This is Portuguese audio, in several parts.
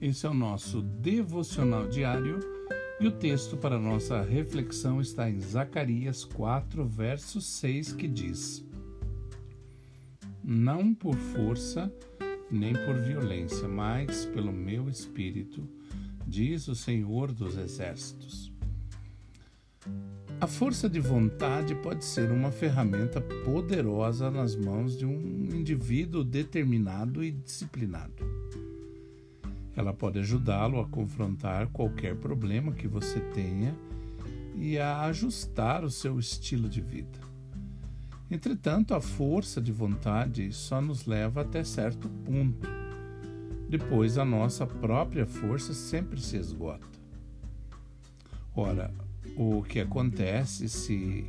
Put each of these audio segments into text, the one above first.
Esse é o nosso devocional diário e o texto para nossa reflexão está em Zacarias 4, verso 6, que diz: Não por força nem por violência, mas pelo meu espírito, diz o Senhor dos Exércitos. A força de vontade pode ser uma ferramenta poderosa nas mãos de um indivíduo determinado e disciplinado. Ela pode ajudá-lo a confrontar qualquer problema que você tenha e a ajustar o seu estilo de vida. Entretanto, a força de vontade só nos leva até certo ponto. Depois, a nossa própria força sempre se esgota. Ora, o que acontece se,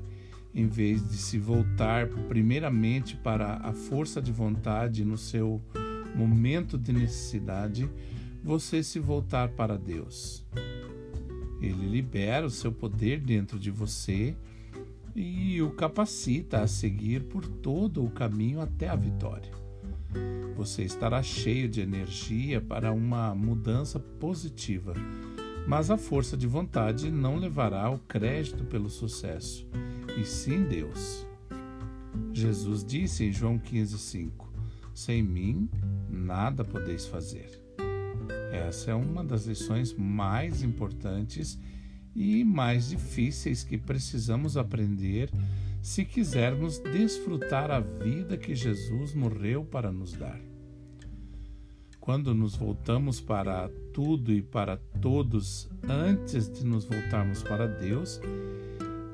em vez de se voltar primeiramente para a força de vontade no seu momento de necessidade, você se voltar para Deus? Ele libera o seu poder dentro de você e o capacita a seguir por todo o caminho até a vitória. Você estará cheio de energia para uma mudança positiva mas a força de vontade não levará o crédito pelo sucesso, e sim Deus. Jesus disse em João 15,5: Sem mim nada podeis fazer. Essa é uma das lições mais importantes e mais difíceis que precisamos aprender se quisermos desfrutar a vida que Jesus morreu para nos dar. Quando nos voltamos para tudo e para todos antes de nos voltarmos para Deus,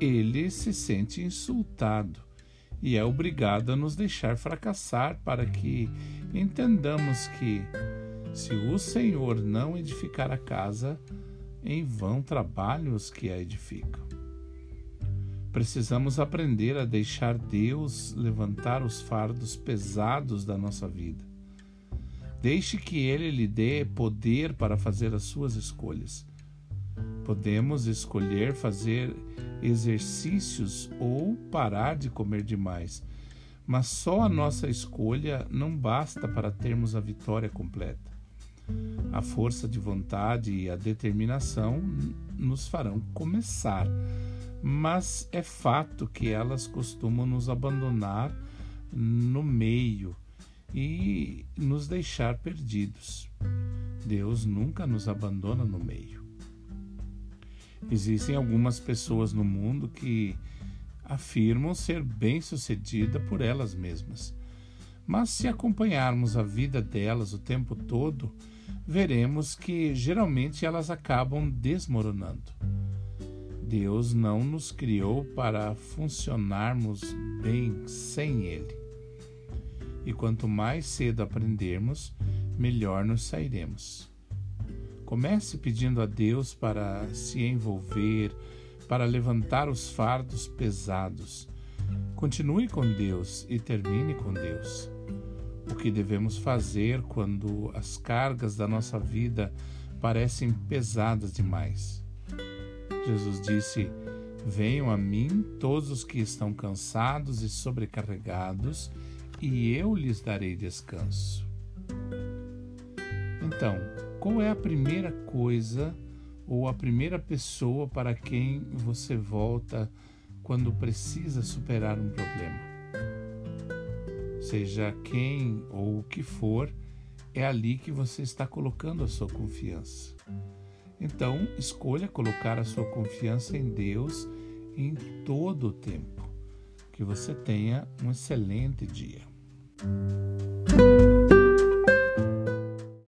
ele se sente insultado e é obrigado a nos deixar fracassar para que entendamos que, se o Senhor não edificar a casa, em vão trabalham os que a edificam. Precisamos aprender a deixar Deus levantar os fardos pesados da nossa vida Deixe que ele lhe dê poder para fazer as suas escolhas. Podemos escolher fazer exercícios ou parar de comer demais, mas só a nossa escolha não basta para termos a vitória completa. A força de vontade e a determinação nos farão começar, mas é fato que elas costumam nos abandonar no meio e nos deixar perdidos. Deus nunca nos abandona no meio. Existem algumas pessoas no mundo que afirmam ser bem-sucedida por elas mesmas. Mas se acompanharmos a vida delas o tempo todo, veremos que geralmente elas acabam desmoronando. Deus não nos criou para funcionarmos bem sem Ele e quanto mais cedo aprendermos, melhor nos sairemos. Comece pedindo a Deus para se envolver, para levantar os fardos pesados. Continue com Deus e termine com Deus. O que devemos fazer quando as cargas da nossa vida parecem pesadas demais? Jesus disse: Venham a mim todos os que estão cansados e sobrecarregados, e eu lhes darei descanso. Então, qual é a primeira coisa ou a primeira pessoa para quem você volta quando precisa superar um problema? Seja quem ou o que for, é ali que você está colocando a sua confiança. Então, escolha colocar a sua confiança em Deus em todo o tempo. Que você tenha um excelente dia.